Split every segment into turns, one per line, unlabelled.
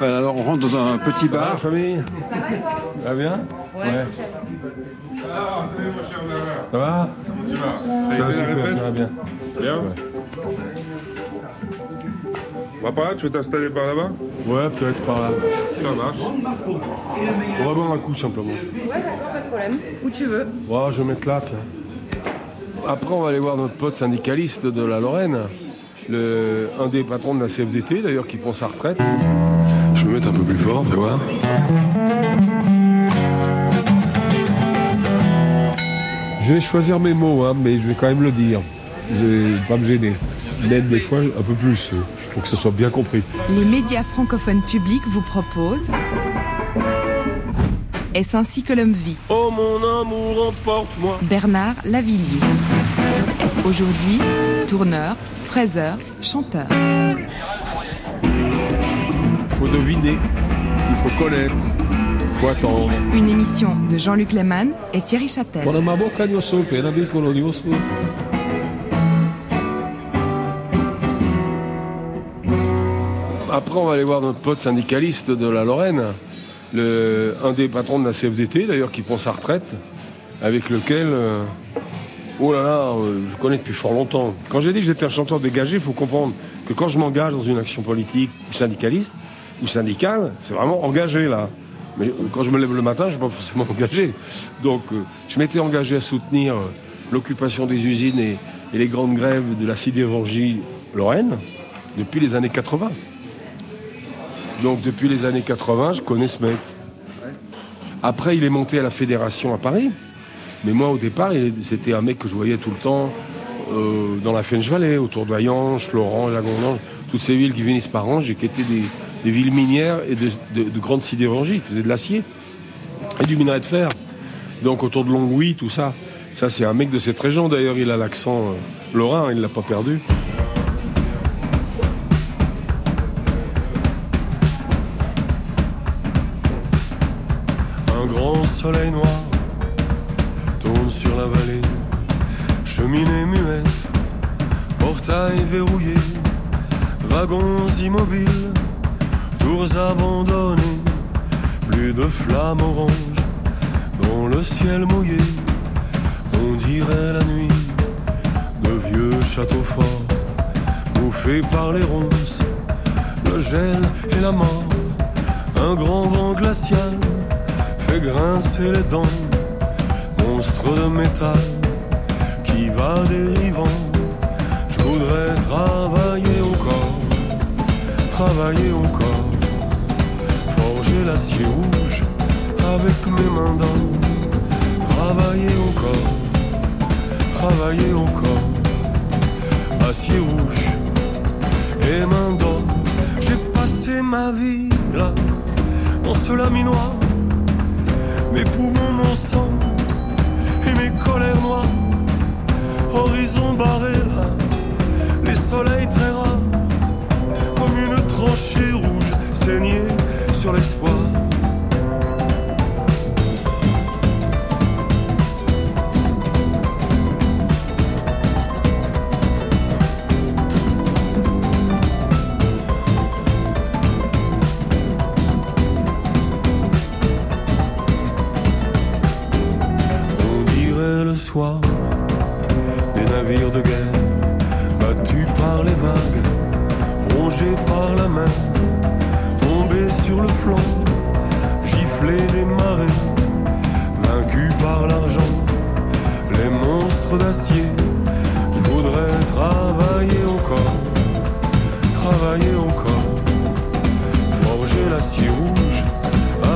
alors on rentre dans un petit
Ça va,
bar.
la famille Ça va bien Ouais. Ça va
Ça
Ça
a
va
été la
super,
répète
ça va bien.
Bien va par là Tu veux t'installer par là-bas
Ouais, peut-être par là.
Ça marche.
On va boire un coup simplement.
Ouais, d'accord, pas de problème. Où tu veux.
Ouais, je vais mettre là, tiens. Après, on va aller voir notre pote syndicaliste de la Lorraine. Le, un des patrons de la CFDT, d'ailleurs, qui prend sa retraite. Mettre un peu plus fort, fais voir. Je vais choisir mes mots, hein, mais je vais quand même le dire. Je vais pas me gêner. Même des fois un peu plus, euh, pour que ce soit bien compris.
Les médias francophones publics vous proposent Est-ce ainsi que l'homme vit
Oh mon amour, emporte-moi.
Bernard Lavillier. Aujourd'hui, tourneur, fraiseur, chanteur.
Il faut deviner, il faut connaître, il faut attendre.
Une émission de Jean-Luc Lehmann et Thierry Châtel.
Après, on va aller voir notre pote syndicaliste de la Lorraine, le, un des patrons de la CFDT, d'ailleurs, qui prend sa retraite, avec lequel, euh, oh là là, euh, je connais depuis fort longtemps. Quand j'ai dit que j'étais un chanteur dégagé, il faut comprendre que quand je m'engage dans une action politique ou syndicaliste ou syndicale, c'est vraiment engagé là. Mais quand je me lève le matin, je ne suis pas forcément engagé. Donc, euh, je m'étais engagé à soutenir euh, l'occupation des usines et, les grandes grèves de la sidérurgie lorraine depuis les années 80. Donc, depuis les années 80, je connais ce mec. Après, il est monté à la fédération à Paris. Mais moi, au départ, c'était un mec que je voyais tout le temps euh, dans la Fench Valley, autour de Florent, Lagondange, toutes ces villes qui finissent par Ange et qui étaient des, des villes minières et de, de- de grandes sidérurgies, qui faisaient de l'acier et du minerai de fer. Donc autour de Longwy, tout ça. Ça, c'est un mec de cette région. D'ailleurs, il a l'accent euh, lorrain, il ne l'a pas perdu.
Un grand soleil noir flammes oranges dans le ciel mouillé. On dirait la nuit de vieux châteaux forts, bouffés par les ronces, le gel et la mort. Un grand vent glacial fait grincer les dents, monstre de métal qui va dérivant. Je voudrais travailler encore, travailler encore, forger l'acier rouge avec mes mains d'or, travailler encore, travailler encore, acier rouge et main d'or. J'ai passé ma vie là, dans ce laminoir mes poumons, mon sang et mes colères noires. Horizon barré là, les soleils très rares, comme une tranchée rouge saignée sur l'espoir. Des navires de guerre battus par les vagues, rongés par la mer, tombés sur le flanc, giflés des marées, vaincus par l'argent, les monstres d'acier. Je voudrais travailler encore, travailler encore, forger l'acier rouge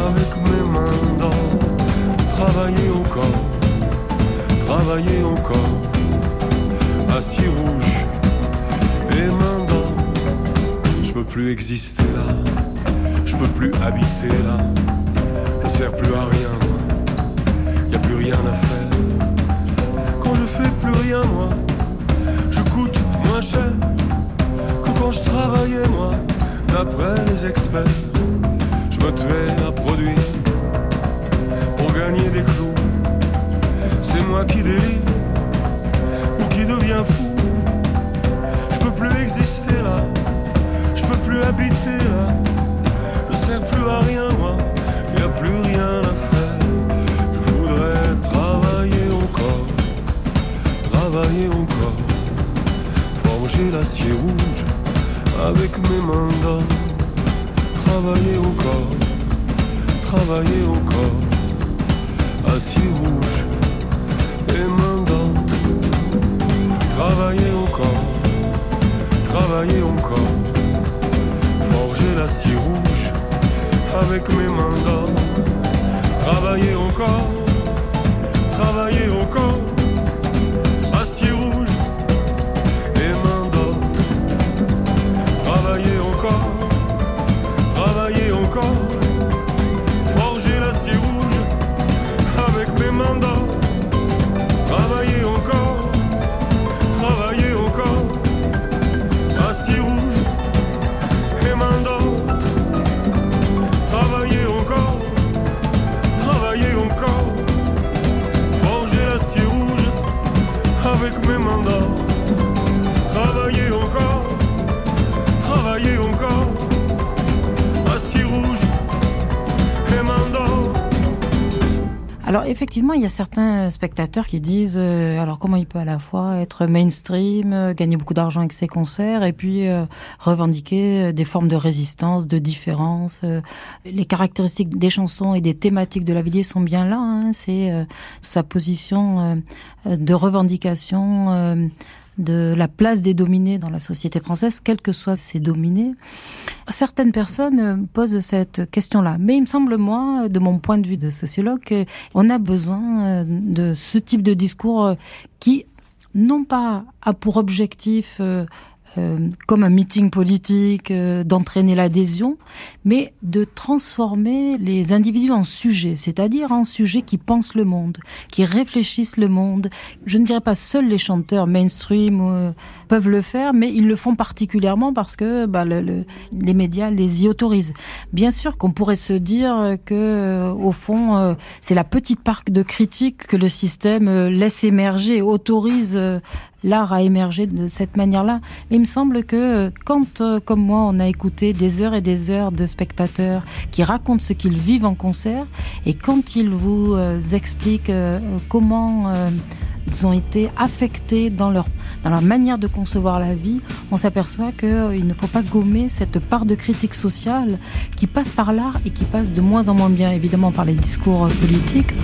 avec mes mains d'or, travailler encore travailler encore, acier rouge et main d'or. Je peux plus exister là, je peux plus habiter là, je sers plus à rien moi, y a plus rien à faire. Quand je fais plus rien moi, je coûte moins cher que quand je travaillais moi, d'après les experts. Je me tuais à produire pour gagner des clous. C'est moi qui délire ou qui devient fou. Je peux plus exister là, je peux plus habiter là. Je sers plus à rien, moi, y a plus rien à faire. Je voudrais travailler encore, travailler encore, forger l'acier rouge avec mes mains d'or. Travailler encore, travailler encore, acier rouge et d'or. Travailler encore, travailler encore, forger l'acier rouge avec mes mains d'or. Travailler encore, travailler encore, acier rouge et mains d'or. Travailler encore, travailler encore, forger l'acier rouge avec mes mains.
Alors effectivement, il y a certains spectateurs qui disent euh, alors comment il peut à la fois être mainstream, euh, gagner beaucoup d'argent avec ses concerts et puis euh, revendiquer euh, des formes de résistance, de différence. euh. les caractéristiques des chansons et des thématiques de Lavillier sont bien là. hein. C'est euh, sa position euh, de revendication. Euh, de la place des dominés dans la société française, quels que soient ces dominés. Certaines personnes euh, posent cette question-là. Mais il me semble, moi, de mon point de vue de sociologue, qu'on a besoin euh, de ce type de discours euh, qui, non pas a pour objectif, euh, comme un meeting politique, euh, d'entraîner l'adhésion, mais de transformer les individus en sujets, c'est-à-dire en sujets qui pensent le monde, qui réfléchissent le monde. Je ne dirais pas seuls les chanteurs mainstream euh, peuvent le faire, mais ils le font particulièrement parce que bah, le- le- les médias les y autorisent. Bien sûr qu'on pourrait se dire que, euh, au fond, euh, c'est la petite part de critique que le système euh, laisse émerger, autorise l'art à émerger de cette manière-là. Mais il me semble que quand, comme moi, on a écouté des heures et des heures de spectateurs qui racontent ce qu'ils vivent en concert, et quand ils vous expliquent euh, comment ils ont été affectés dans leur, dans leur manière de concevoir la vie, on s'aperçoit qu'il ne faut pas gommer cette part de critique sociale qui passe par l'art et qui passe de moins en moins bien, évidemment, par les discours euh, politiques.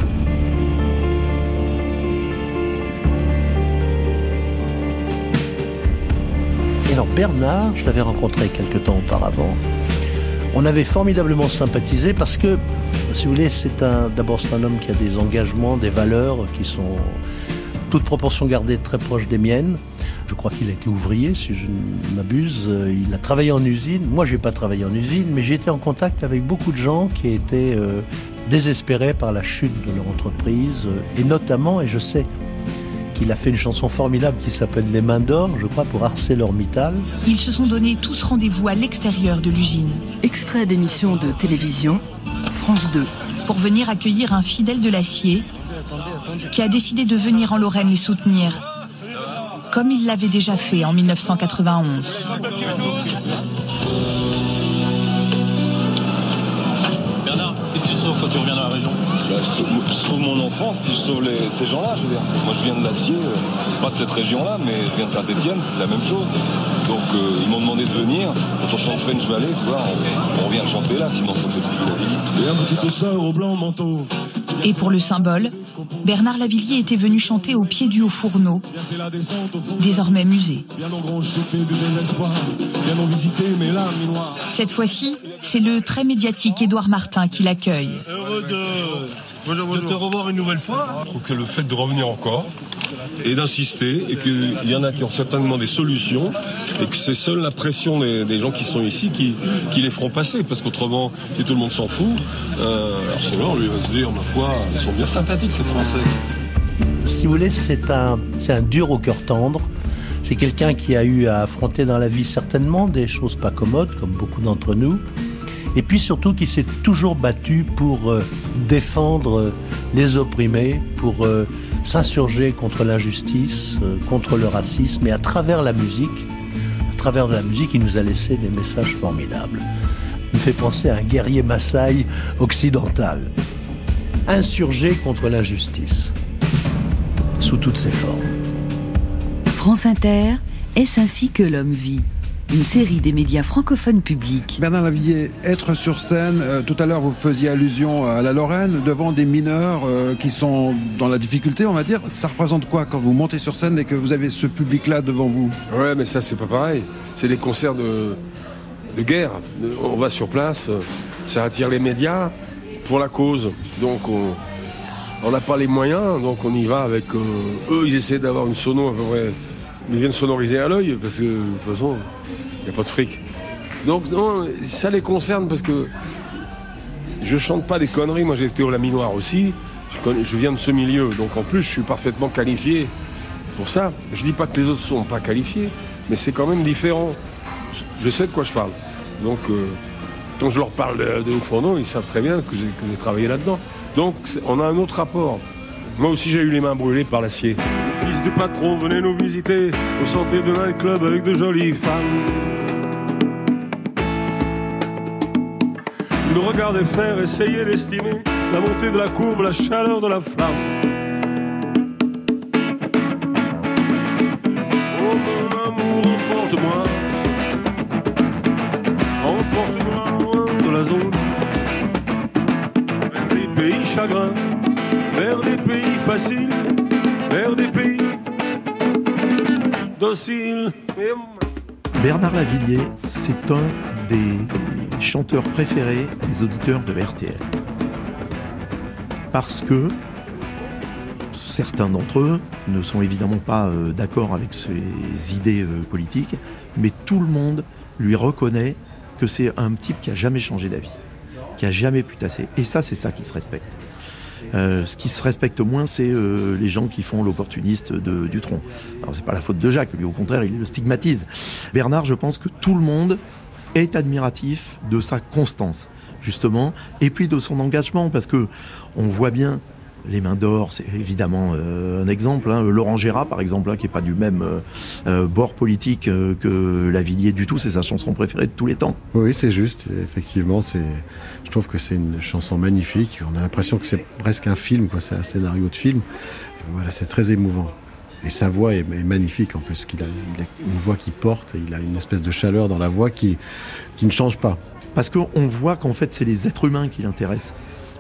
Et alors Bernard, je l'avais rencontré quelques temps auparavant. On avait formidablement sympathisé parce que, si vous voulez, c'est un, d'abord c'est un homme qui a des engagements, des valeurs qui sont toute proportion gardée très proches des miennes. Je crois qu'il a été ouvrier, si je ne m'abuse. Euh, Il a travaillé en usine. Moi, j'ai pas travaillé en usine, mais j'ai été en contact avec beaucoup de gens qui étaient euh, désespérés par la chute de leur entreprise, euh, et notamment, et je sais qu'il a fait une chanson formidable qui s'appelle Les Mains d'Or, je crois, pour ArcelorMittal.
Ils se sont donné tous rendez-vous à l'extérieur de l'usine
Extrait d'émission de télévision, France 2.
pour venir accueillir un fidèle de l'acier qui a décidé de venir en Lorraine les soutenir, comme il l'avait déjà fait en 1991.
Bernard, qu'est-ce que tu sauves quand tu reviens dans la région?
Bah, je, sauve, je sauve mon enfance, puis je sauve les- ces gens-là, je veux dire. Moi, je viens de l'Acier, euh, pas de cette région-là, mais je viens de Saint-Etienne, c'est la même chose. Donc, euh, ils m'ont demandé de venir. Quand on chante French Valley, tu vois, on, on vient de chanter là, sinon ça fait plus la vie.
Et un petite sœur au blanc manteau.
Et pour le symbole, Bernard Lavillier était venu chanter au pied du haut fourneau, désormais musée. Cette fois-ci, c'est le très médiatique Édouard Martin qui l'accueille.
Heureux de, de te revoir une nouvelle fois.
Je trouve que le fait de revenir encore et d'insister et qu'il y en a qui ont certainement des solutions et que c'est seule la pression des, des gens qui sont ici qui, qui les feront passer parce qu'autrement si tout le monde s'en fout euh, alors sinon lui va se dire ma foi ils sont bien sympathiques ces Français
si vous voulez, c'est un, c'est un dur au cœur tendre. C'est quelqu'un qui a eu à affronter dans la vie certainement des choses pas commodes, comme beaucoup d'entre nous. Et puis surtout qui s'est toujours battu pour euh, défendre euh, les opprimés, pour euh, s'insurger contre l'injustice, contre le racisme. Et à travers la musique, à travers la musique, il nous a laissé des messages formidables. Une fait penser à un guerrier Maasai occidental, insurgé contre l'injustice, sous toutes ses formes.
France Inter, est-ce ainsi que l'homme vit une série des médias francophones publics.
Bernard Lavillier, être sur scène, euh, tout à l'heure vous faisiez allusion à la Lorraine, devant des mineurs euh, qui sont dans la difficulté, on va dire. Ça représente quoi quand vous montez sur scène et que vous avez ce public-là devant vous?
Ouais, mais ça c'est pas pareil. C'est des concerts de, de guerre. On va sur place, ça attire les médias pour la cause. Donc on n'a pas les moyens, donc on y va avec... Euh, eux, ils essaient d'avoir une sono à peu près... Ils viennent sonoriser à l'œil, parce que de toute façon, il n'y a pas de fric. Donc ça les concerne parce que je chante pas des conneries. Moi j'ai été au Laminoir aussi. Je, viens de ce milieu, donc en plus je suis parfaitement qualifié pour ça. Je dis pas que les autres sont pas qualifiés, mais c'est quand même différent. Je sais de quoi je parle. Donc euh, quand je leur parle de, de Haut ils savent très bien que j'ai travaillé là-dedans. Donc on a un autre rapport. Moi aussi j'ai eu les mains brûlées par l'acier. Du patron, venez nous visiter au centre de club avec de jolies femmes. Nous regardez faire, essayez d'estimer la montée de la courbe, la chaleur de la flamme. Oh mon amour, emporte-moi, emporte-moi de la zone, vers des pays chagrins, vers des pays faciles, vers des pays
Bernard Lavillier, c'est un des chanteurs préférés des auditeurs de RTL. Parce que certains d'entre eux ne sont évidemment pas euh, d'accord avec ses idées euh, politiques, mais tout le monde lui reconnaît que c'est un type qui a jamais changé d'avis, qui a jamais pu tasser. Et ça, c'est ça qui se respecte. Euh, ce qui se respecte moins, c'est euh, les gens qui font l'opportuniste de Dutronc. Alors c'est pas la faute de Jacques, lui au contraire, il le stigmatise. Bernard, je pense que tout le monde est admiratif de sa constance, justement, et puis de son engagement, parce que on voit bien les mains d'or, c'est évidemment euh, un exemple. Hein. Laurent Gérard, par exemple, hein, qui n'est pas du même euh, euh, bord politique que Lavillier du tout, c'est sa chanson préférée de tous les temps.
Oui, c'est juste. Effectivement, c'est. Je trouve que c'est une chanson magnifique. On a l'impression que c'est presque un film, quoi. C'est un scénario de film. Voilà, c'est très émouvant. Et sa voix est, magnifique en plus. Il a, il a une voix qui porte, et il a une espèce de chaleur dans la voix qui, qui ne change pas.
Parce qu'on voit qu'en fait, c'est les êtres humains qui l'intéressent.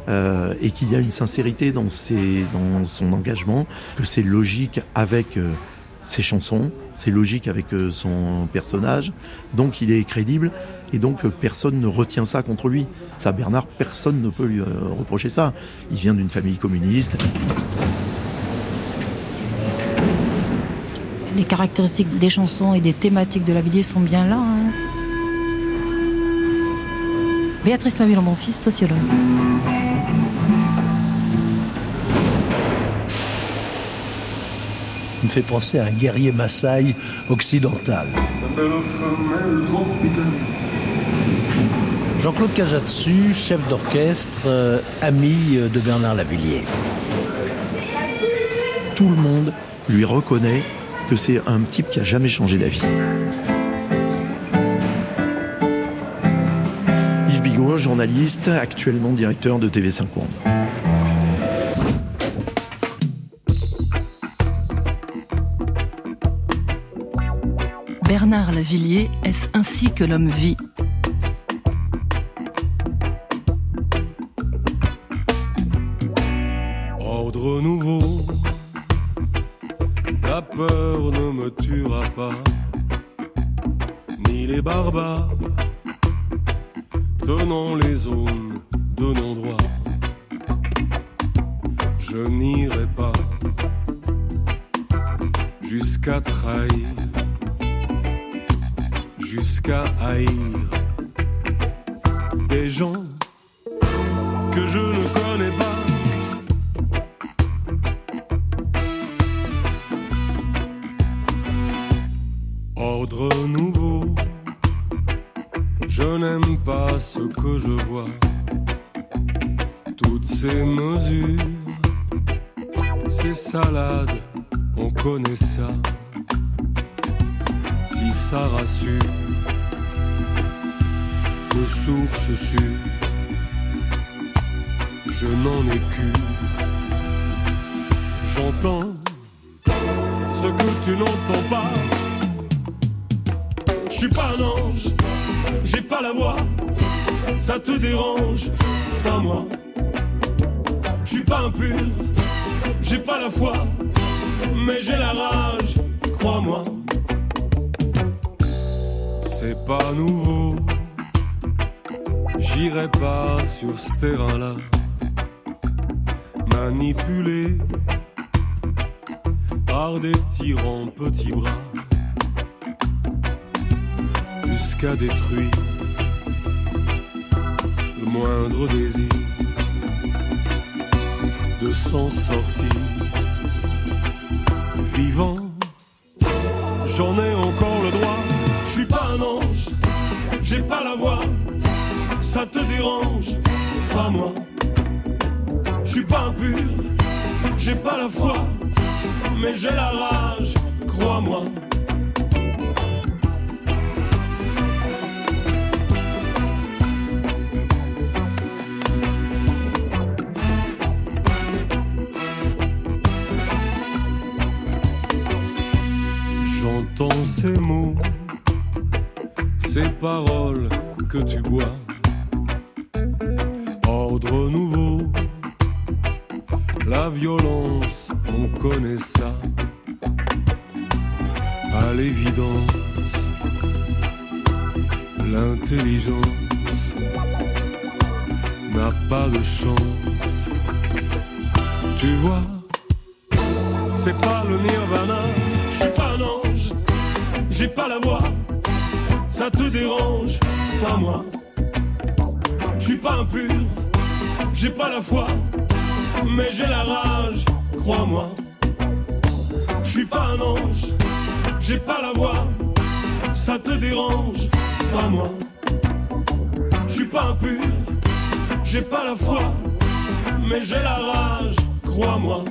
Euh, et qu'il y a une sincérité dans, son engagement, que c'est logique avec euh, ses chansons, c'est logique avec euh, son personnage, donc il est crédible, et donc personne ne retient ça contre lui. Ça, Bernard, personne ne peut lui reprocher ça. Il vient d'une famille communiste.
Les caractéristiques des chansons et des thématiques de la vidéo sont bien là. Hein. Béatrice Mavillon, mon fils, sociologue.
Me fait penser à un guerrier Maasai occidental. Jean-Claude Casatsu, chef d'orchestre, euh, ami euh, de Bernard Lavillier.
Tout le monde lui reconnaît que c'est un type qui a jamais changé d'avis. Yves Bigot, journaliste, actuellement directeur de TV5 Monde.
Lavillier, est-ce ainsi que l'homme vit?
Toutes ces mesures, ces salades, on connaît ça. Si ça rassure
de sources sûres. Je n'en ai qu'une. J'entends ce que tu n'entends pas. Je suis pas un ange, j'ai pas la voix. Ça te dérange, pas moi. Je suis pas impur, j'ai pas la foi, mais j'ai la rage, crois-moi. C'est pas nouveau, j'irai pas sur ce terrain-là. Manipulé par des tyrans petits bras, jusqu'à détruire le moindre désir de s'en sortir. Vivant, j'en ai encore le droit. Je suis pas un ange, j'ai pas la voix. Ça te dérange, pas moi. Je suis pas impur, j'ai pas la foi, mais j'ai la rage, crois-moi. Ces paroles que tu bois. Ordre nouveau, la violence, on connaît ça. À l'évidence, l'intelligence n'a pas de chance. Tu vois, c'est pas le nirvana, je suis pas un ange, j'ai pas la voix, ça te dérange, pas moi. Je suis pas impur, j'ai pas la foi, mais j'ai la rage, crois-moi. Je suis pas un ange, j'ai pas la voix, ça te dérange, pas moi. Je suis pas impur, j'ai pas la foi, mais j'ai la rage, crois-moi.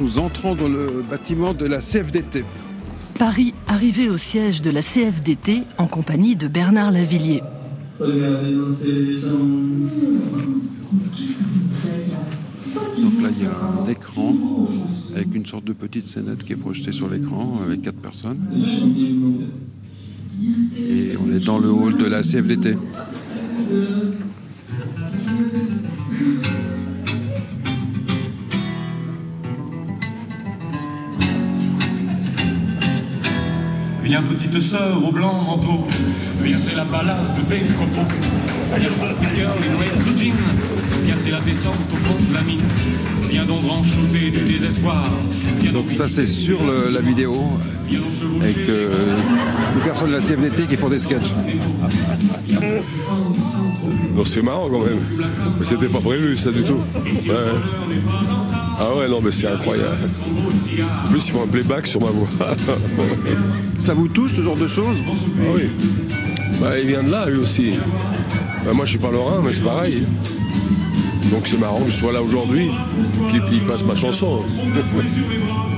Nous entrons dans le bâtiment de la CFDT.
Paris arrivé au siège de la CFDT en compagnie de Bernard Lavillier.
Donc là, il y a un écran avec une sorte de petite scénette qui est projetée sur l'écran avec quatre personnes. Et on est dans le hall de la CFDT.
Viens petite sœur au blanc manteau, viens c'est la balade des copeaux. Viens petit cœur, les noyades de jean, viens c'est la descente au fond de la mine. Viens donc ranchouter du désespoir.
Donc ça c'est sur le- la vidéo avec euh, des personnes de la CFDT qui font des sketchs.
Non, c'est marrant quand même. Mais c'était pas prévu, ça du tout. Ouais. Ah ouais, non, mais c'est incroyable. En plus, ils font un playback sur ma voix.
Ça vous touche ce genre de choses?
Ah oui. Bah, il vient de là, lui aussi. Bah, moi, je suis pas lorrain, mais c'est pareil. Donc c'est marrant que je sois là aujourd'hui, qu'il il passe ma chanson.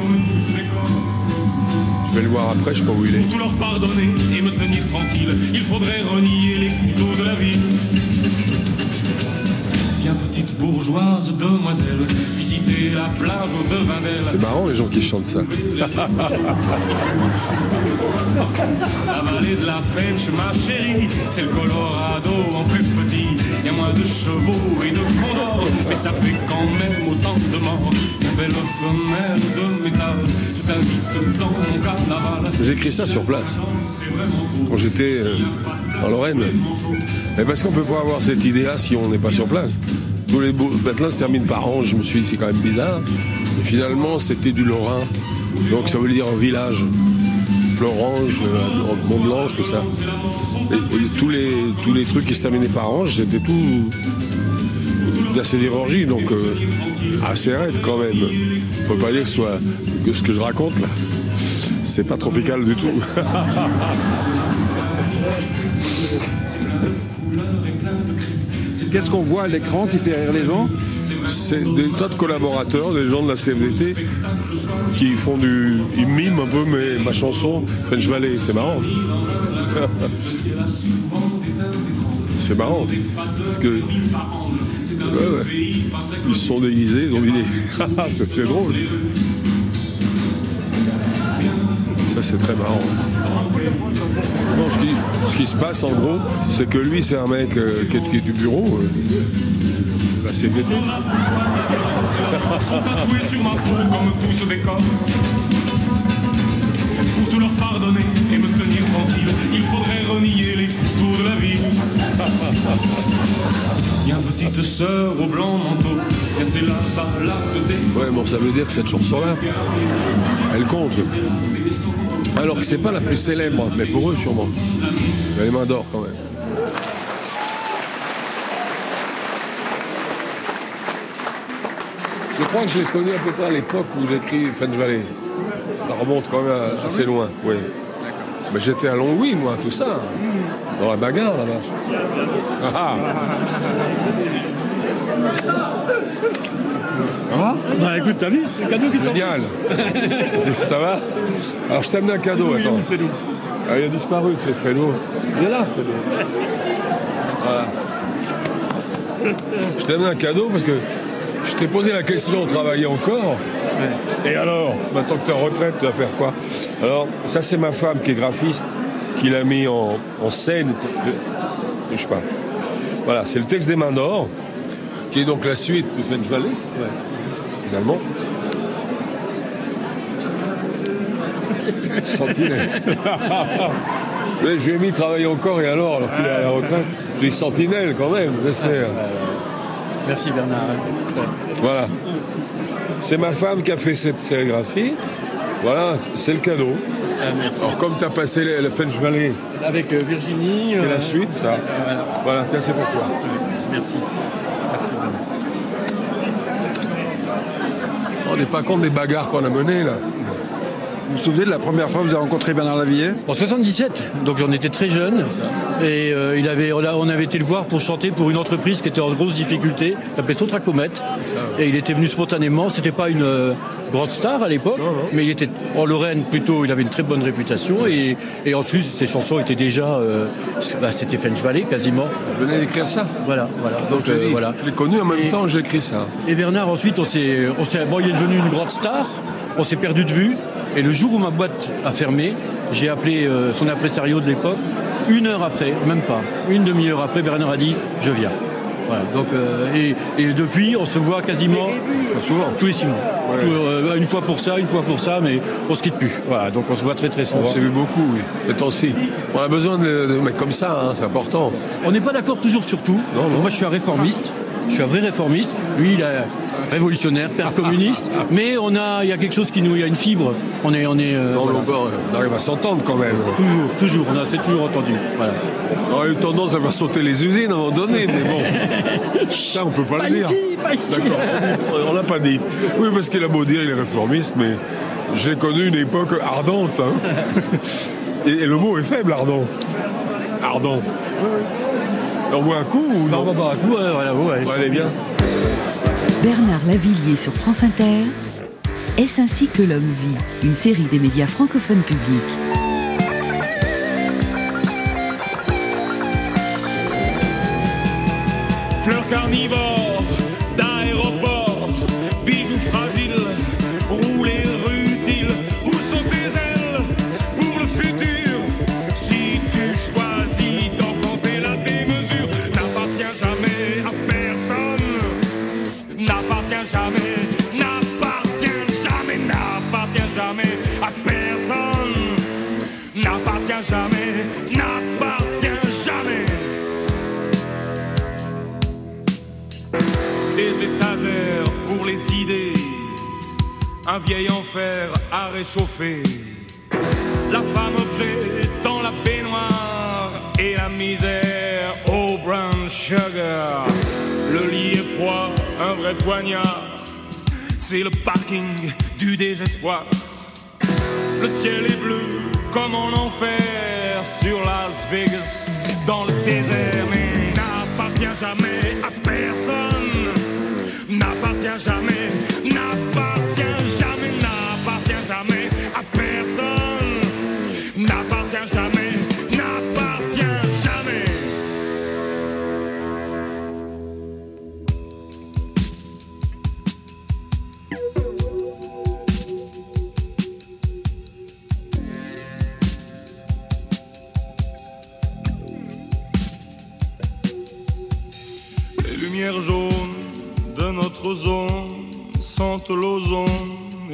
Je vais le voir après, je sais pas où il est.
Tout leur pardonner et me tenir tranquille, il faudrait renier les couteaux de la ville. Viens petite bourgeoise demoiselle, visiter la plage au devin d'elle.
C'est marrant les gens qui chantent ça.
La vallée de la Fench, ma chérie, c'est le Colorado en plus petit. Y a moins de chevaux et de condors, mais ça fait quand même autant de morts. Une belle femelle de métal,
écrit ça sur place, quand j'étais euh, en Lorraine. Mais parce qu'on peut pas avoir cette idée-là si on n'est pas sur place. Tous les patelins se terminent par Ange, je me suis dit c'est quand même bizarre. Mais finalement c'était du Lorrain, donc ça veut dire un village. Florange, euh, Mont-Blanche, tout ça. Et, et tous, les, tous les trucs qui se terminaient par Ange, c'était tout d'assez d'énergie, donc euh, assez raide quand même. Faut pas dire que ce soit que ce que je raconte là.
c'est pas tropical du tout.
Qu'est-ce qu'on voit à l'écran qui fait rire les gens?
C'est des tas de collaborateurs, des gens de la CFDT qui font du. Ils miment un peu mes, ma chanson French Valley, c'est marrant. c'est marrant. Parce que. Ils se sont déguisés, ils ont dit. c'est c'est drôle. Ça, c'est très marrant. Non, ce, qui, ce qui se passe en gros, c'est que lui, c'est un mec euh, qui, est, qui est du bureau, euh, la
sont tatoués sur ma. Pour tout leur pardonner et me tenir tranquille, il faudrait renier petite sœur au blanc manteau, c'est la balade des
Ouais, bon, ça veut dire que cette chanson-là, elle compte. Alors que c'est pas la plus célèbre, mais pour eux sûrement. Elle les mains d'or quand même. Je crois que je l'ai connu à peu près à l'époque où j'écris French Valley. Ça remonte quand même assez loin, oui. Mais j'étais à Longwy, moi, tout ça. Dans la bagarre, là-bas. Ah, ah.
Bah écoute, t'as vu Le cadeau qui.
Génial. Ça va Alors je t'ai amené un cadeau, attends. Ah, il a disparu, c'est Fredo. Il est là, Fredo. Voilà. Je t'ai amené un cadeau parce que je t'ai posé la question, travailler encore Et alors Maintenant que tu es en retraite, tu vas faire quoi? Alors, ça c'est ma femme qui est graphiste, qui l'a mis en, en scène. Je sais pas. Voilà, c'est le texte des mains d'or, qui est donc la suite de French Valley, finalement. Sentinelle. Mais je lui ai mis travailler encore et alors, alors qu'il est à la retraite. J'ai sentinelle quand même, j'espère.
Merci Bernard.
Voilà. C'est ma femme qui a fait cette sérigraphie. Voilà, c'est le cadeau. Alors comme tu as passé le, le French Valley,
Avec euh, Virginie.
c'est
euh,
la suite ça.
voilà.
Voilà, tiens, c'est pour toi.
Merci.
On n'est pas compte des bagarres qu'on a menées là.
Vous vous souvenez de la première fois que vous avez rencontré Bernard Lavillier?
En 77, donc j'en étais très jeune. Et euh, il avait, on avait été le voir pour chanter pour une entreprise qui était en grosse difficulté, s'appelait Sotracomète. Et il était venu spontanément. C'était pas une euh, grande star à l'époque, mais il était en Lorraine plutôt. Il avait une très bonne réputation. Et, et ensuite, ses chansons étaient déjà. euh, bah, C'était French Valley quasiment.
Je venais d'écrire ça.
Voilà, voilà.
Donc
euh, voilà.
je l'ai connu en même
Et-
temps, j'ai écrit ça.
Et Bernard, ensuite, on s'est, on s'est, bon, il est devenu une grande star. On s'est perdu de vue. Et le jour où ma boîte a fermé, j'ai appelé euh, son impresario de l'époque. Une heure après, même pas, une demi-heure après, Bernard a dit Je viens. Voilà. Donc, euh, et, et depuis, on se voit quasiment
souvent.
tous les six mois. Tout, euh, une fois pour ça, une fois pour ça, mais on se quitte plus. Voilà. Donc on se voit très très souvent.
On s'est vu beaucoup, oui. Ces temps-ci. On a besoin de, de mecs comme ça, hein, c'est important.
On n'est pas d'accord toujours sur tout. Moi, je suis un réformiste. Je suis un vrai réformiste. Lui, il est révolutionnaire, père communiste. Mais on a, il y a quelque chose qui nous, il y a une fibre. On est, on est. euh,
Non, mais
voilà.
on, peut- on arrive à s'entendre quand même.
Toujours, toujours. On a, c'est toujours entendu. Voilà.
On a eu tendance à faire sauter les usines à un moment donné, mais bon. Ça, on peut pas,
Pas
le dire.
ici, pas ici.
D'accord, on l'a pas dit. Oui, parce qu'il a beau dire, il est réformiste, mais j'ai connu une époque ardente. hein. Et, et le mot est faible, ardent. Ardent. On voit un coup ou non
On boire un coup, ouais, voilà, ouais, je-
Allez, bien.
Bernard Lavillier sur France Inter. Est-ce ainsi que l'homme vit Une série des médias francophones publics?
Fleurs un vieil enfer à réchauffer, la femme objet dans la baignoire et la misère au brown sugar. Le lit est froid, un vrai poignard, c'est le parking du désespoir. Le ciel est bleu comme en enfer sur Las Vegas, dans le désert, mais n'appartient jamais à personne. N'appartient jamais, n'appartient à personne. N'appartient jamais, n'appartient jamais. Les lumières jaunes de notre zone sentent l'ozone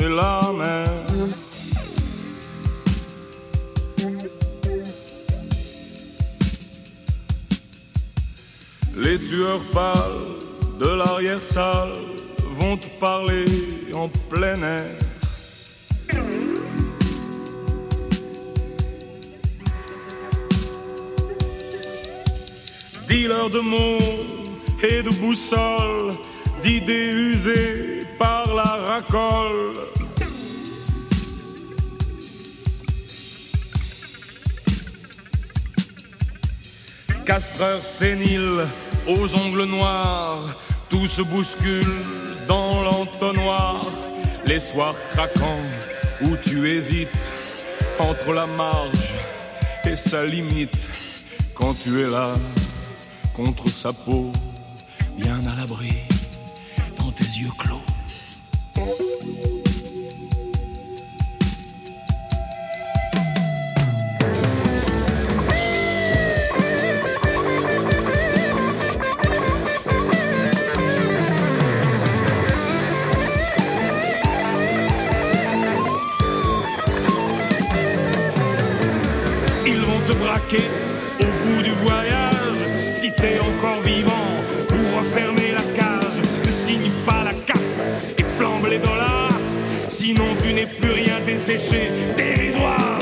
et la mer. Les tueurs pâles de l'arrière-salle vont te parler en plein air. Dealer de mots et de boussoles, d'idées usées par la racole. Castreur sénile aux ongles noirs, tout se bouscule dans l'entonnoir. Les soirs craquants où tu hésites entre la marge et sa limite. Quand tu es là, contre sa peau, bien à l'abri, dans tes yeux clos. Desséché, dérisoire.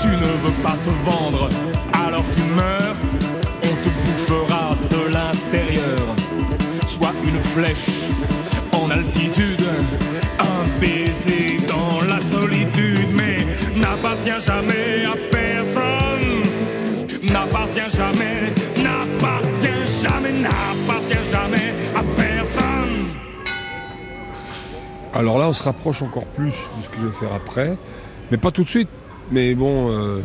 Tu ne veux pas te vendre, alors tu meurs. On te bouffera de l'intérieur. Soit une flèche en altitude, un baiser dans la solitude, mais n'appartient jamais à personne. N'appartient jamais,
Alors là, on se rapproche encore plus de ce que je vais faire après, mais pas tout de suite. Mais bon, euh,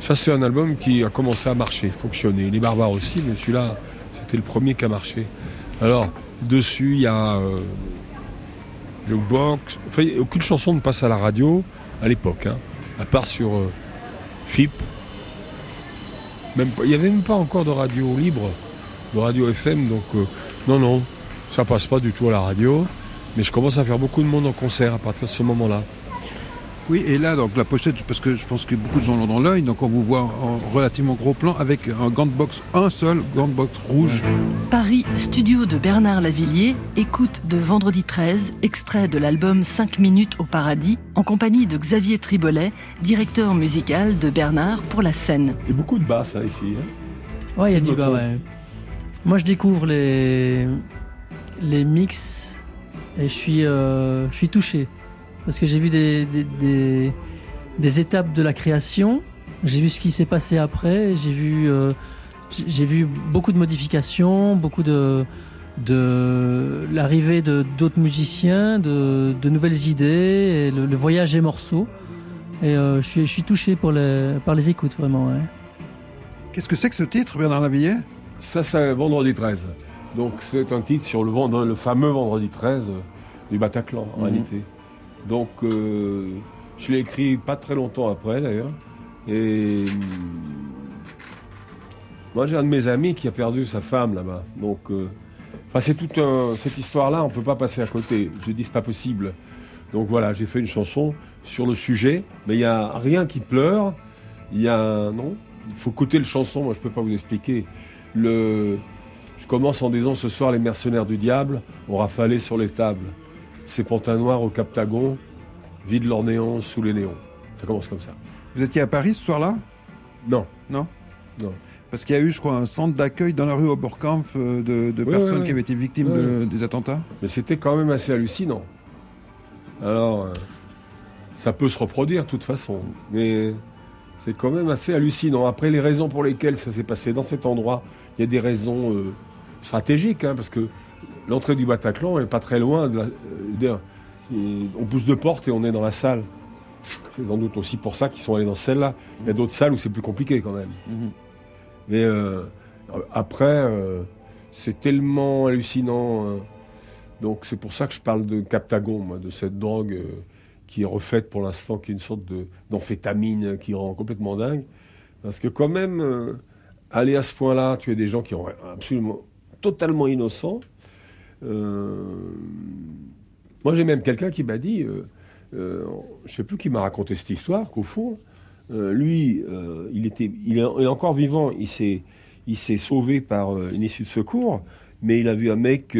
ça c'est un album qui a commencé à marcher, fonctionner. Les barbares aussi, mais celui-là, c'était le premier qui a marché. Alors, dessus, il y a euh, Jukebox. Enfin, aucune chanson ne passe à la radio à l'époque, hein, à part sur euh, FIP. Il n'y avait même pas encore de radio libre, de radio FM, donc euh, non, non, ça passe pas du tout à la radio. Mais je commence à faire beaucoup de monde en concert à partir de ce moment-là.
Oui, et là, donc la pochette, parce que je pense que beaucoup de gens l'ont dans l'œil, donc on vous voit en relativement gros plan avec un gant de boxe, un seul gant de boxe rouge.
Paris, studio de Bernard Lavillier, écoute de Vendredi 13, extrait de l'album 5 minutes au paradis, en compagnie de Xavier Tribolet, directeur musical de Bernard pour la scène.
Il y a beaucoup de basses là, ici. hein.
Ouais, il y a du bas, ouais. Moi, je découvre les, les mix et je suis, euh, je suis touché. Parce que j'ai vu des, des, des- étapes de la création, j'ai vu ce qui s'est passé après, j'ai vu, euh, j'ai- vu beaucoup de modifications, beaucoup de, de l'arrivée de d'autres musiciens, de, de nouvelles idées, le, voyage des morceaux. Et euh, je, suis, je suis touché par les écoutes, vraiment.
Qu'est-ce que c'est que ce titre, Bernard Lavillier?
Ça, c'est Vendredi 13. Donc, c'est un titre sur le, vendre- le fameux Vendredi 13 euh, du Bataclan, en
Mhm.
réalité. Donc, euh, je l'ai écrit pas très longtemps après, d'ailleurs. Et. hum, Moi, j'ai un de mes amis qui a perdu sa femme là-bas. Donc. euh, Enfin, c'est toute un- cette histoire-là, on peut pas passer à côté. Je dis, c'est pas possible. Donc voilà, j'ai fait une chanson sur le sujet, mais il y a rien qui pleure. Il y a un non? Il faut écouter le chanson. Moi, je peux pas vous expliquer. Le, je commence en disant ce soir les mercenaires du diable ont rafalé sur les tables. Ces pantins noirs au Captagon vident leurs néons sous les néons. Ça commence comme ça.
Vous étiez à Paris ce soir-là?
Non.
Non?
Non.
Parce qu'il y a eu, je crois, un centre d'accueil dans la rue Oberkampf euh, de, de
Oui,
personnes
oui, oui.
qui avaient été victimes de- des attentats.
Mais c'était quand même assez hallucinant. Alors, euh, ça peut se reproduire de toute façon, mais c'est quand même assez hallucinant. Après, les raisons pour lesquelles ça s'est passé dans cet endroit, il y a des raisons euh, stratégiques, hein, parce que l'entrée du Bataclan n'est pas très loin. De la, euh, on pousse deux portes et on est dans la salle. C'est sans doute aussi pour ça qu'ils sont allés dans celle-là. Il y a d'autres salles où c'est plus compliqué quand même. Mais euh, après, euh, c'est tellement hallucinant. euh, donc c'est pour ça que je parle de Captagon, moi, de cette drogue euh, qui est refaite pour l'instant, qui est une sorte de- d'amphétamine qui rend complètement dingue. Parce que quand même, aller à ce point-là, tu as des gens qui sont absolument totalement innocents. Euh, moi j'ai même quelqu'un qui m'a dit, euh, euh, je sais plus qui m'a raconté cette histoire, qu'au fond, lui, il, était, est, encore vivant, il s'est, il s'est sauvé par une issue de secours, mais il a vu un mec,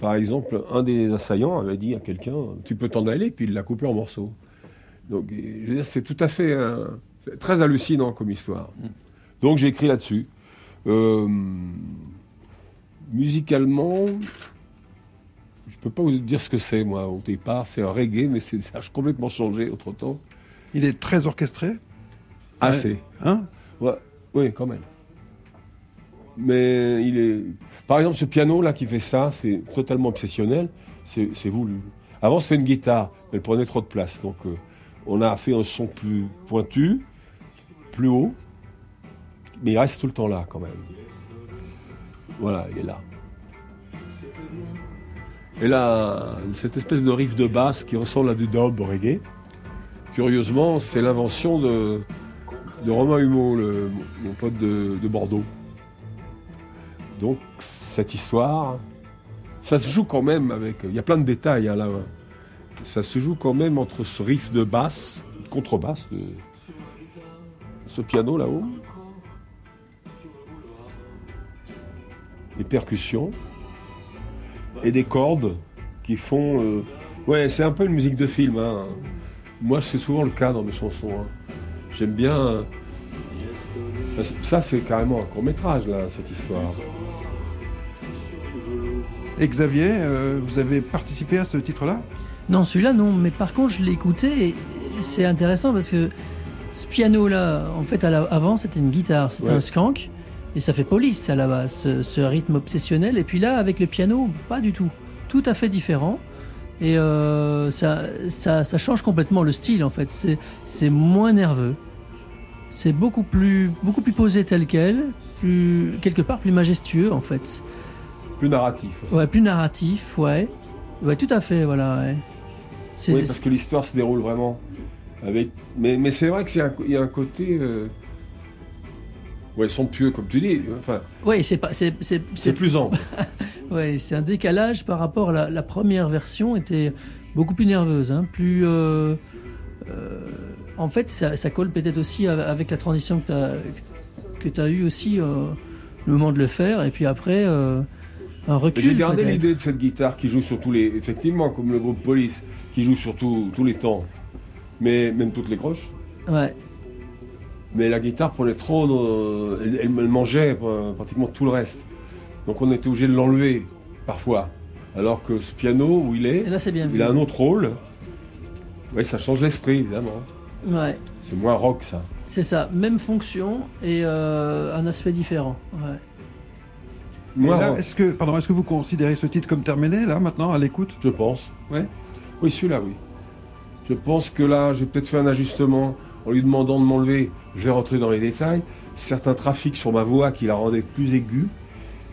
par exemple, un des assaillants avait dit à quelqu'un, tu peux t'en aller, puis il l'a coupé en morceaux. Donc, je veux dire, c'est tout à fait très hallucinant comme histoire. Donc, j'ai écrit là-dessus. Euh, musicalement, je peux pas vous dire ce que c'est, moi, au départ. C'est un reggae, mais c'est, ça a complètement changé autre temps.
Il est très orchestré.
Assez.
Hein?
Ouais, oui, quand même. Mais il est. Par exemple, ce piano-là qui fait ça, c'est totalement obsessionnel. C'est voulu. Avant, c'était une guitare, mais elle prenait trop de place. Donc, euh, on a fait un son plus pointu, plus haut, mais il reste tout le temps là, quand même. Voilà, il est là. Et là, cette espèce de riff de basse qui ressemble à du dub reggae, curieusement, c'est l'invention de, Romain Humeau, le- mon pote de, de Bordeaux. Donc, cette histoire, ça se joue quand même avec. Il y a plein de détails hein, là. Ça se joue quand même entre ce riff de basse, contrebasse, de ce piano là-haut, des percussions et des cordes qui font. euh, Ouais, c'est un peu une musique de film. hein. Moi, c'est souvent le cas dans mes chansons. hein. J'aime bien. euh, Ça, c'est carrément un court métrage là, cette histoire.
Et Xavier, euh, vous avez participé à ce titre-là?
Non, celui-là, non. Mais par contre, je l'ai écouté et c'est intéressant parce que ce piano-là, en fait, à la- avant, c'était une guitare, c'était
Ouais.
un skank. Et ça fait police à la base, ce, ce rythme obsessionnel. Et puis là, avec le piano, pas du tout. Tout à fait différent. Et euh, ça, ça, ça change complètement le style, en fait. C'est- moins nerveux. C'est beaucoup plus, beaucoup plus posé tel quel, plus, quelque part plus majestueux, en fait.
Plus narratif aussi.
Ouais, plus narratif, ouais. Ouais, tout à fait, voilà, ouais.
Oui, parce que l'histoire se déroule vraiment avec. Mais, mais c'est vrai qu'il y a un côté. Euh... Ouais, somptueux, comme tu dis. Enfin,
Ouais, c'est pas, c'est, c'est,
c'est plus ample.
ouais, c'est un décalage par rapport à la, la première version était beaucoup plus nerveuse, hein, plus. euh, euh, en fait, ça, ça colle peut-être aussi av- avec la transition que tu as que tu as eu aussi euh, le moment de le faire, et puis après un recul.
J'ai gardé
peut-être.
l'idée de cette guitare qui joue sur tous les. Effectivement, comme le groupe Police, qui joue sur tout- tous les temps. Mais même toutes les croches.
Ouais.
Mais la guitare prenait trop. de- Elle, elle mangeait euh, pratiquement tout le reste. Donc on était obligé de l'enlever, parfois. Alors que ce piano, où il est,
là, bien
il
vu.
a un autre rôle. Oui, ça change l'esprit, évidemment.
Ouais,
C'est moins rock, ça.
c'est ça, même fonction et euh, un aspect différent. Ouais.
Est-ce que, pardon, est-ce que vous considérez ce titre comme terminé, là, maintenant, à l'écoute?
Je pense.
Ouais.
Oui, celui-là, oui. Je pense que là, j'ai peut-être fait un ajustement en lui demandant de m'enlever. Je vais rentrer dans les détails. Certains trafics sur ma voix qui la rendaient plus aiguë,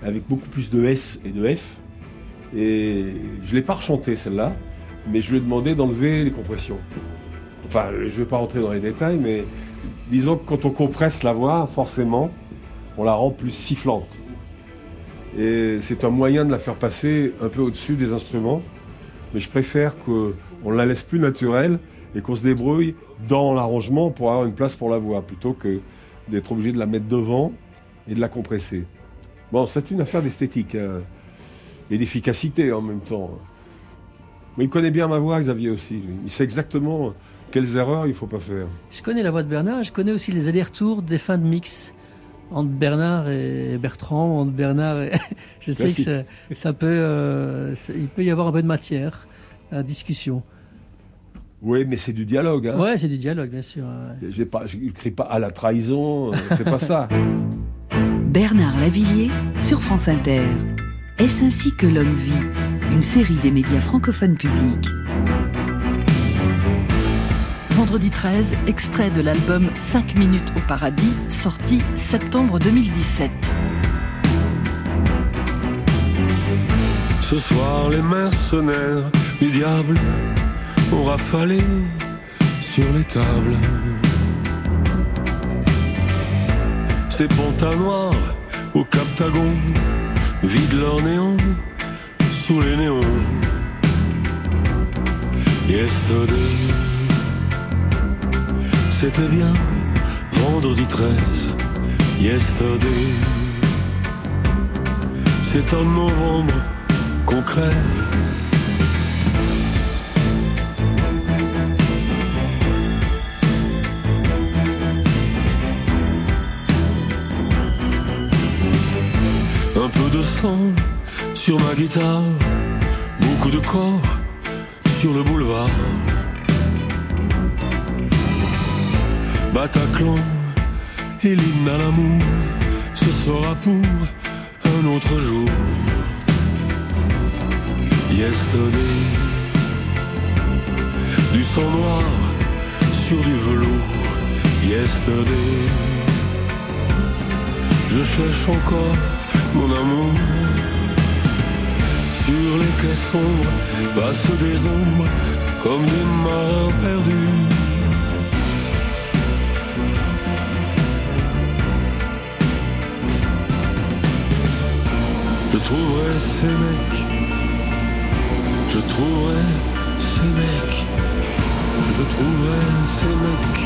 avec beaucoup plus de S et de F. Et je ne l'ai pas rechanté celle-là, mais je lui ai demandé d'enlever les compressions. Enfin, je ne vais pas rentrer dans les détails, mais disons que quand on compresse la voix, forcément, on la rend plus sifflante. Et c'est un moyen de la faire passer un peu au-dessus des instruments. Mais je préfère qu'on la laisse plus naturelle et qu'on se débrouille dans l'arrangement pour avoir une place pour la voix, plutôt que d'être obligé de la mettre devant et de la compresser. Bon, c'est une affaire d'esthétique hein, et d'efficacité en même temps. Mais il connaît bien ma voix, Xavier aussi. Il sait exactement quelles erreurs il faut pas faire.
Je connais la voix de Bernard, je connais aussi les allers-retours des fins de mix entre Bernard et Bertrand, entre Bernard et... Je sais
Classique.
que ça, ça peut, euh, il peut y avoir un peu de matière à discussion.
Oui, mais c'est du dialogue. Hein.
Ouais, c'est du dialogue, bien sûr. ouais.
J'ai pas, je crie pas à la trahison, euh, c'est pas ça.
Bernard Lavillier sur France Inter. Est-ce ainsi que l'homme vit? Une série des médias francophones publics.
Vendredi 13, extrait de l'album 5 minutes au paradis, sorti septembre 2017.
Ce soir, les mercenaires du diable ont rafalé sur les tables. Ces pantas noirs au Captagon vident leur néon sous les néons. Yesterday, c'était bien vendredi 13. Yesterday, c'est en novembre qu'on crève. De sang sur ma guitare, beaucoup de corps sur le boulevard. Bataclan et l'hymne à l'amour, ce sera pour un autre jour. Yesterday, du sang noir sur du velours. Yesterday, je cherche encore mon amour. Sur les quais sombres passent des ombres comme des marins perdus. Je trouverai ces mecs, je trouverai ces mecs, je trouverai ces mecs,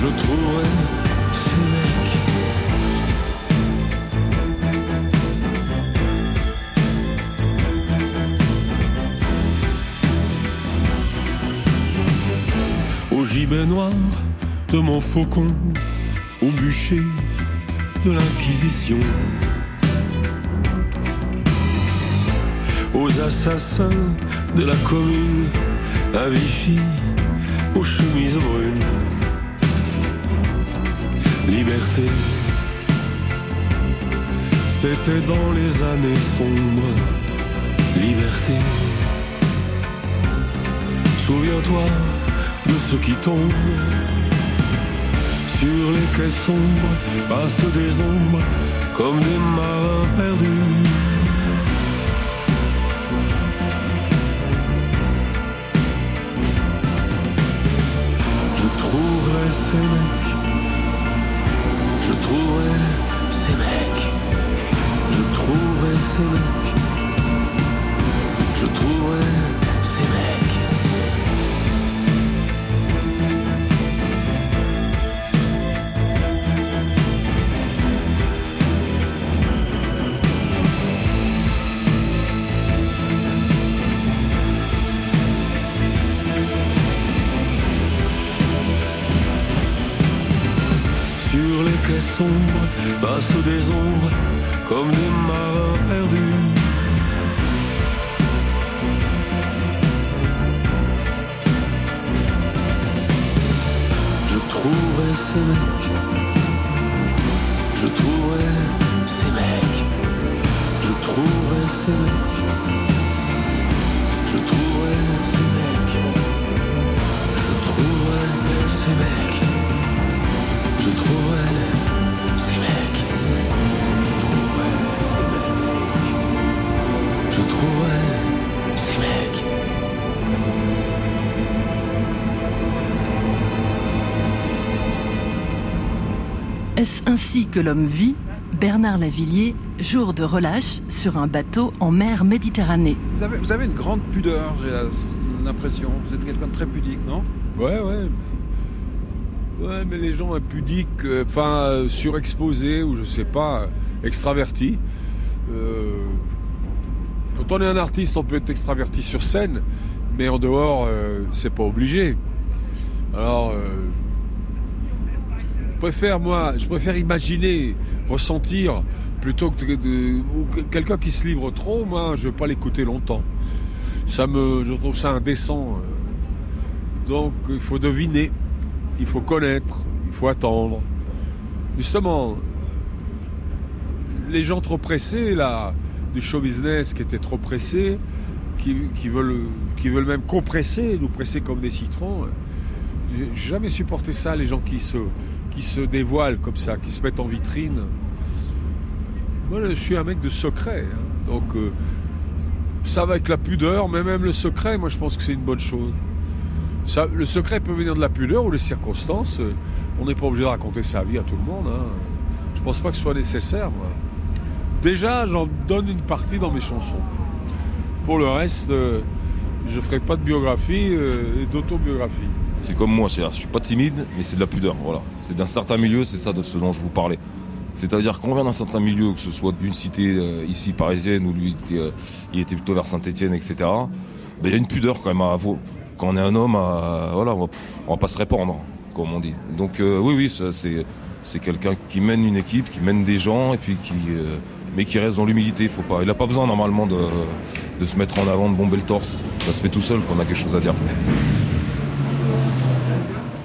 je trouverai ces mecs. De mon faucon, au bûcher de l'Inquisition. aux assassins de la commune, à Vichy, aux chemises brunes. Liberté, c'était dans les années sombres. Liberté, souviens-toi ceux qui tombent. Sur les quais sombres passent des ombres comme des marins perdus. Je trouverai ces mecs. Je trouverai ces mecs. Je trouverai ces mecs. Je trouverai ces mecs. Sombres passent des ombres comme des marins perdus. Je trouverai ces mecs. Je trouverai ces mecs. Je trouverai ces mecs. Je trouverai ces mecs. Je trouverai ces mecs. Je trouverai
Est-ce ainsi que l'homme vit Bernard Lavillier, jour de relâche sur un bateau en mer Méditerranée.
Vous avez, vous avez une grande pudeur, j'ai l'impression. Vous êtes quelqu'un de très pudique, non?
Ouais, ouais. Ouais, mais les gens impudiques, euh, enfin euh, surexposés ou je sais pas, euh, extravertis. euh, quand on est un artiste, on peut être extraverti sur scène, mais en dehors, euh, c'est pas obligé. Alors, euh,
préfère, moi, je préfère imaginer, ressentir, plutôt que de, quelqu'un qui se livre trop, moi, je ne veux pas l'écouter longtemps. Ça me, je trouve ça indécent. Donc, il faut deviner, il faut connaître, il faut attendre. Justement, les gens trop pressés, là, du show business qui étaient trop pressés, qui, veulent, qui veulent même compresser, nous presser comme des citrons. J'ai jamais supporté ça, les gens qui se, qui se dévoilent comme ça, qui se mettent en vitrine. Moi, je suis un mec de secret. Hein. donc, euh, ça va avec la pudeur, mais même le secret, moi, je pense que c'est une bonne chose. Le secret peut venir de la pudeur ou les circonstances. On n'est pas obligé de raconter sa vie à tout le monde. Hein. Je pense pas que ce soit nécessaire. Déjà, j'en donne une partie dans mes chansons. Pour le reste, euh, je ne ferai pas de biographie euh, et d'autobiographie.
C'est comme moi, je suis pas timide, mais c'est de la pudeur. Voilà. C'est d'un certain milieu, c'est ça de ce dont je vous parlais. C'est-à-dire qu'on vient d'un certain milieu, que ce soit d'une cité euh, ici parisienne ou lui il était, plutôt vers Saint-Etienne, etc. Ben, il y a une pudeur quand même à avoir. Quand on est un homme, voilà, on va, va pas se répandre, comme on dit. Donc oui, oui, c'est quelqu'un qui mène une équipe, qui mène des gens et puis qui mais qui reste dans l'humilité. Faut pas, il n'a pas besoin normalement de, se mettre en avant, de bomber le torse. Ça se fait tout seul qu'on a quelque chose à dire.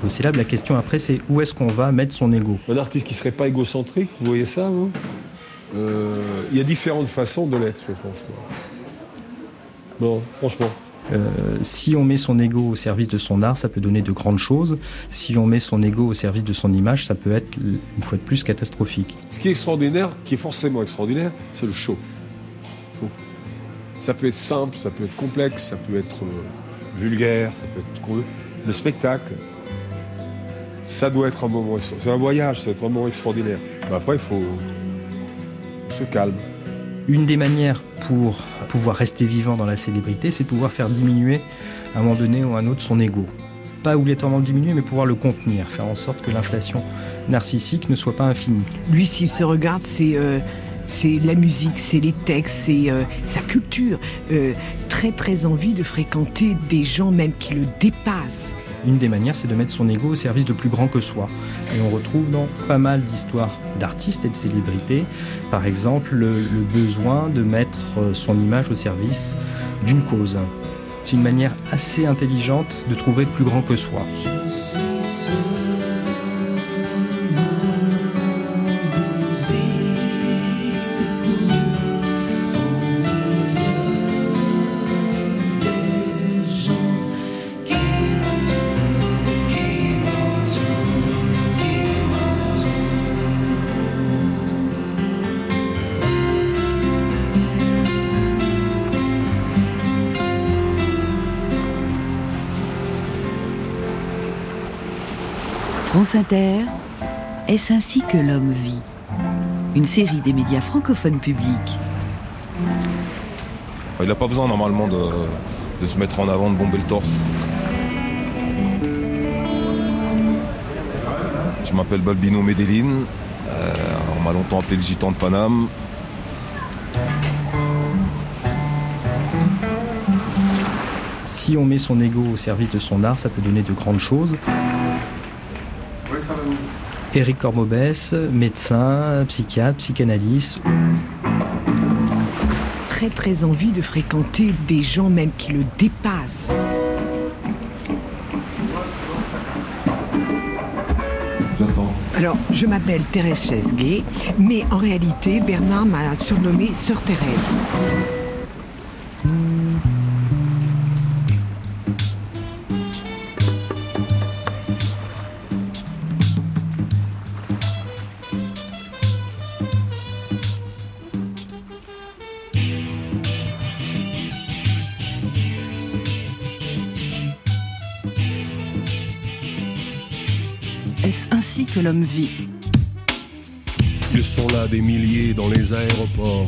C'est là la question après, c'est où est-ce qu'on va mettre son ego?
Un artiste qui serait pas égocentrique, vous voyez ça, vous? Euh, Il y a différentes façons de l'être, je pense. Bon, franchement.
Euh, si on met son ego au service de son art, ça peut donner de grandes choses. Si on met son ego au service de son image, ça peut être une fois de plus catastrophique.
Ce qui est extraordinaire, qui est forcément extraordinaire, c'est le show. Ça peut être simple, ça peut être complexe, ça peut être euh, vulgaire, ça peut être le spectacle. Ça doit être un moment C'est un voyage, c'est un moment extraordinaire. Mais après, il faut se calme.
Une des manières pour pouvoir rester vivant dans la célébrité, c'est pouvoir faire diminuer à un moment donné ou à un autre son ego. Pas obligatoirement diminuer, mais pouvoir le contenir, faire en sorte que l'inflation narcissique ne soit pas infinie.
Lui, s'il se regarde, c'est euh, c'est la musique, c'est les textes, c'est euh, sa culture. Euh, très très envie de fréquenter des gens même qui le dépassent.
Une des manières, c'est de mettre son ego au service de plus grand que soi. Et on retrouve dans pas mal d'histoires d'artistes et de célébrités, par exemple, le, besoin de mettre euh, son image au service d'une cause. C'est une manière assez intelligente de trouver plus grand que soi.
France Inter, est-ce ainsi que l'homme vit? Une série des médias francophones publics.
Il n'a pas besoin normalement de, se mettre en avant, de bomber le torse. Je m'appelle Balbino Medellin. Euh, on m'a longtemps appelé le gitan de Paname.
Si on met son ego au service de son art, ça peut donner de grandes choses. Éric Cormobès, médecin, psychiatre, psychanalyste.
Très très envie de fréquenter des gens même qui le dépassent. Alors, je m'appelle Thérèse Chesguet, mais en réalité, Bernard m'a surnommée Sœur Thérèse.
Ils sont là des milliers dans les aéroports.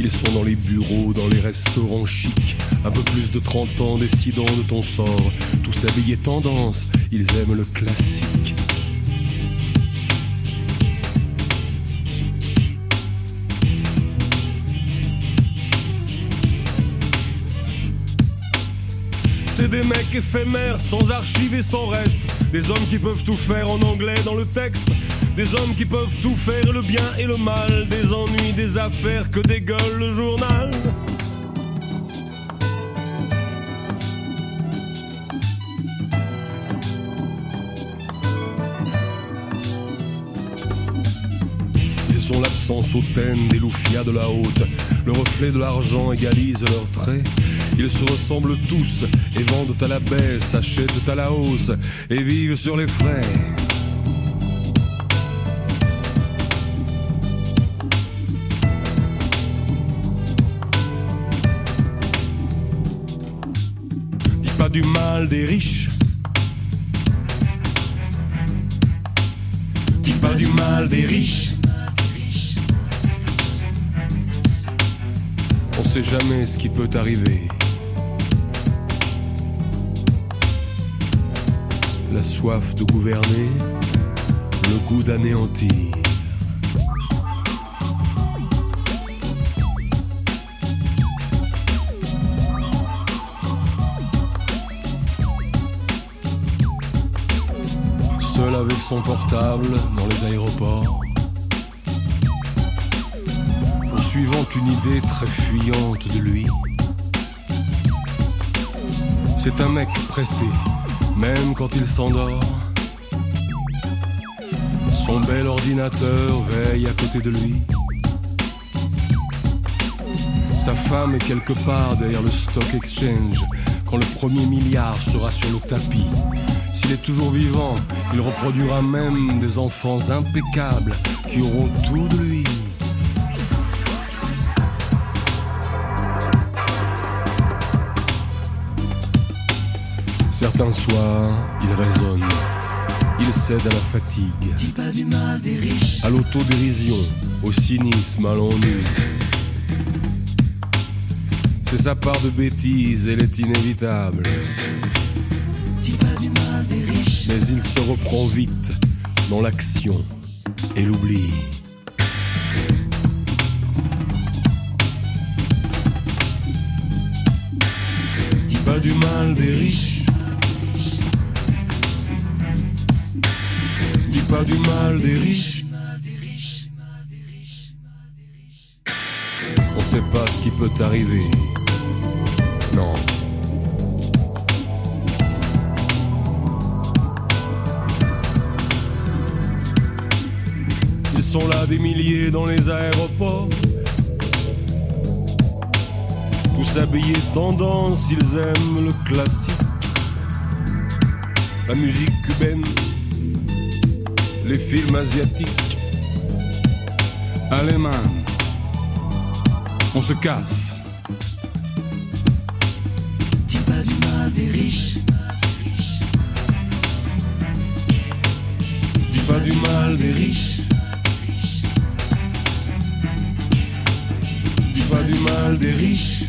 Ils sont dans les bureaux, dans les restaurants chics. Un peu plus de 30 ans décidant de ton sort. Tous habillés tendance, ils aiment le classique. C'est des mecs éphémères, sans archives et sans reste. Des hommes qui peuvent tout faire en anglais dans le texte.
Des hommes qui peuvent tout faire, le bien et le mal, des ennuis, des affaires que dégueule le journal. Sont l'absence hautaine des loufias de la haute. Le reflet de l'argent égalise leurs traits. Ils se ressemblent tous et vendent à la baisse, achètent à la hausse et vivent sur les frais. Dis pas du mal des riches. Dis pas du mal des riches. On sait jamais ce qui peut arriver. La soif de gouverner, le goût d'anéantir. Seul avec son portable dans les aéroports, poursuivant une idée très fuyante de lui. C'est un mec pressé, même quand il s'endort. Son bel ordinateur veille à côté de lui. Sa femme est quelque part derrière le stock exchange quand le premier milliard sera sur le tapis. S'il est toujours vivant, il reproduira même des enfants impeccables qui auront tout de lui. Certains soirs, il raisonne, il cède à la fatigue,
Dis pas du mal des riches.
à l'autodérision, au cynisme, à l'ennui. C'est sa part de bêtise, elle est inévitable.
Dis pas du mal des riches.
Mais il se reprend vite dans l'action et l'oubli. Dis pas du mal des riches. Pas du mal des riches. On sait pas ce qui peut t'arriver. Non. Ils sont là des milliers dans les aéroports. Tous habillés tendance, ils aiment le classique. La musique cubaine, les films asiatiques. Allez man, on se casse.
Dis pas du mal des riches.
Dis pas du mal des riches. Dis pas du mal des riches.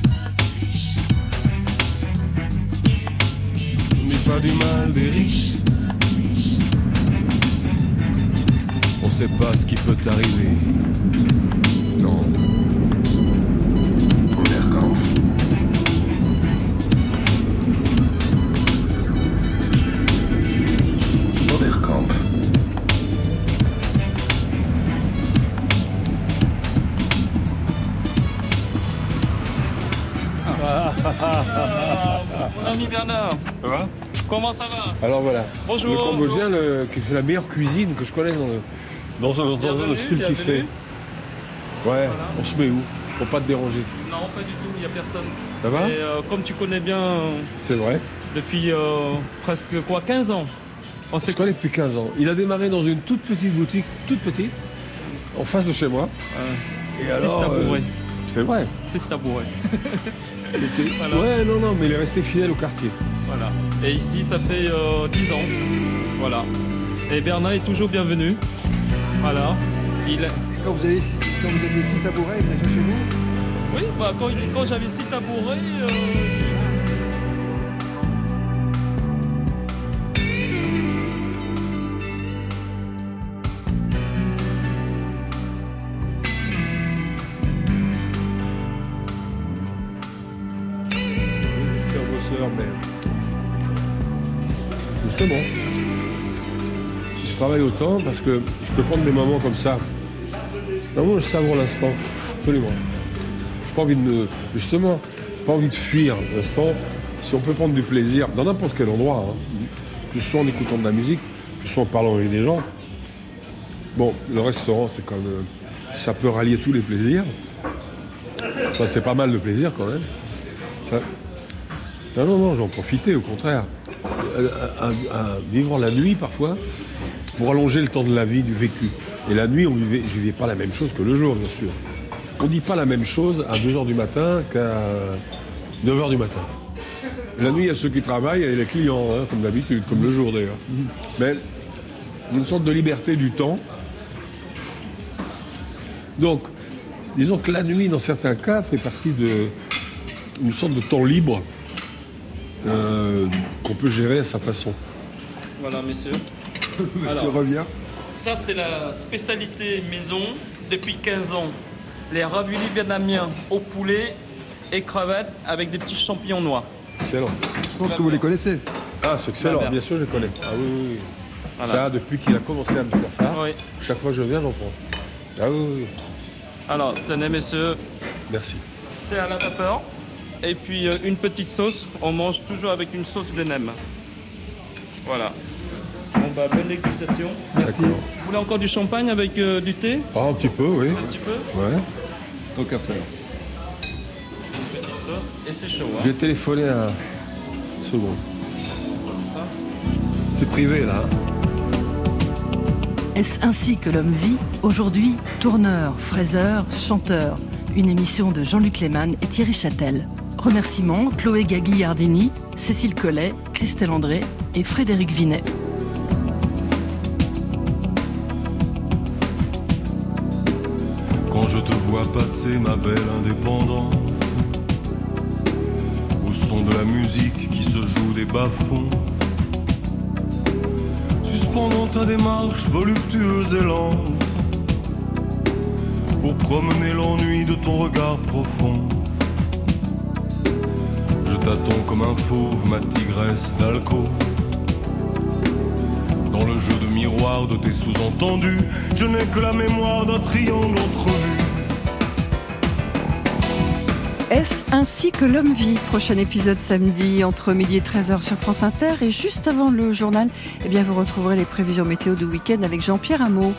Dis pas du mal des riches. On sait pas ce qui peut t'arriver. Non.
Mon ami Bernard,
Ça va?
Comment ça va?
Alors voilà.
Bonjour.
Le Cambodgien le- qui fait la meilleure cuisine que je connais dans le, dans, dans- dans le style qu'il fait. Ouais, on se met où? Pour pas te déranger.
Non, pas du tout, il n'y a personne.
Ça va?
Et euh, comme tu connais bien euh,
C'est vrai.
depuis euh, presque quoi 15 ans.
On se connaît depuis 15 ans. Il a démarré dans une toute petite boutique, toute petite, en face de chez moi. Et alors,
tabourets.
euh, c'est vrai.
Six tabourets.
C'était-
Voilà.
Ouais, non, non, mais il est resté fidèle au quartier.
Voilà. Et ici, ça fait euh, 10 ans. Voilà. Et Bernard est toujours bienvenu. Voilà. Il...
Quand vous avez, quand vous avez six tabourets, il venait chez vous?
Oui, bah, quand, quand j'avais six tabourets, euh,
parce que je peux prendre des moments comme ça. Vraiment, je savoure l'instant. Absolument. Je n'ai pas envie de me. Justement, pas envie de fuir l'instant. Si on peut prendre du plaisir dans n'importe quel endroit, hein, que ce soit en écoutant de la musique, que ce soit en parlant avec des gens. Bon, le restaurant, c'est quand même. Ça peut rallier tous les plaisirs. Ça, c'est pas mal de plaisir quand même. Non, non, non, j'en profitais, au contraire. À, à- à vivre la nuit parfois, pour allonger le temps de la vie, du vécu. Et la nuit, on vivait, je vivais pas la même chose que le jour, bien sûr. On dit pas la même chose à 2h du matin qu'à 9h du matin. La nuit, il y a ceux qui travaillent et les clients, hein, comme d'habitude, comme le jour d'ailleurs. Mais une sorte de liberté du temps. Donc, disons que la nuit, dans certains cas, fait partie de une sorte de temps libre euh, qu'on peut gérer à sa façon.
Voilà, messieurs.
Revient.
Ça, c'est la spécialité maison depuis 15 ans. Les ravioli vietnamiens au poulet et crevettes avec des petits champignons noirs.
Excellent.
Je pense que vous les connaissez.
Ah, c'est excellent, bien sûr, je connais. Ah oui, oui, oui.
Voilà.
Ça, depuis qu'il a commencé à me faire ça,
Oui.
chaque fois que je viens, j'en prends. Ah oui, oui, oui.
Alors, tenez, messieurs,
Merci.
c'est à la vapeur. Et puis euh, une petite sauce. On mange toujours avec une sauce de nem. Voilà. Bah, bonne dégustation.
Merci.
Vous voulez encore du champagne avec euh, du thé?
Ah, un petit peu, oui.
Un petit peu?
Ouais. Tant qu'à faire.
Petite sauce. Et c'est chaud, hein
J'ai téléphoné à. Seconde. C'est privé, là. hein.
Est-ce ainsi que l'homme vit Aujourd'hui, tourneur, fraiseur, chanteur. Une émission de Jean-Luc Lehmann et Thierry Châtel. Remerciements Chloé Gagliardini, Cécile Collet, Christelle André et Frédéric Vinet.
Passer, ma belle indépendante, au son de la musique qui se joue des bas-fonds, suspendant ta démarche voluptueuse et lente, pour promener l'ennui de ton regard profond. Je t'attends comme un fauve, ma tigresse d'alcool. Dans le jeu de miroir de tes sous-entendus, je n'ai que la mémoire d'un triangle entrevu.
Ainsi que l'homme vit Prochain épisode samedi entre midi et 13h sur France Inter. Et juste avant le journal, eh bien, vous retrouverez les prévisions météo du week-end avec Jean-Pierre Hameau.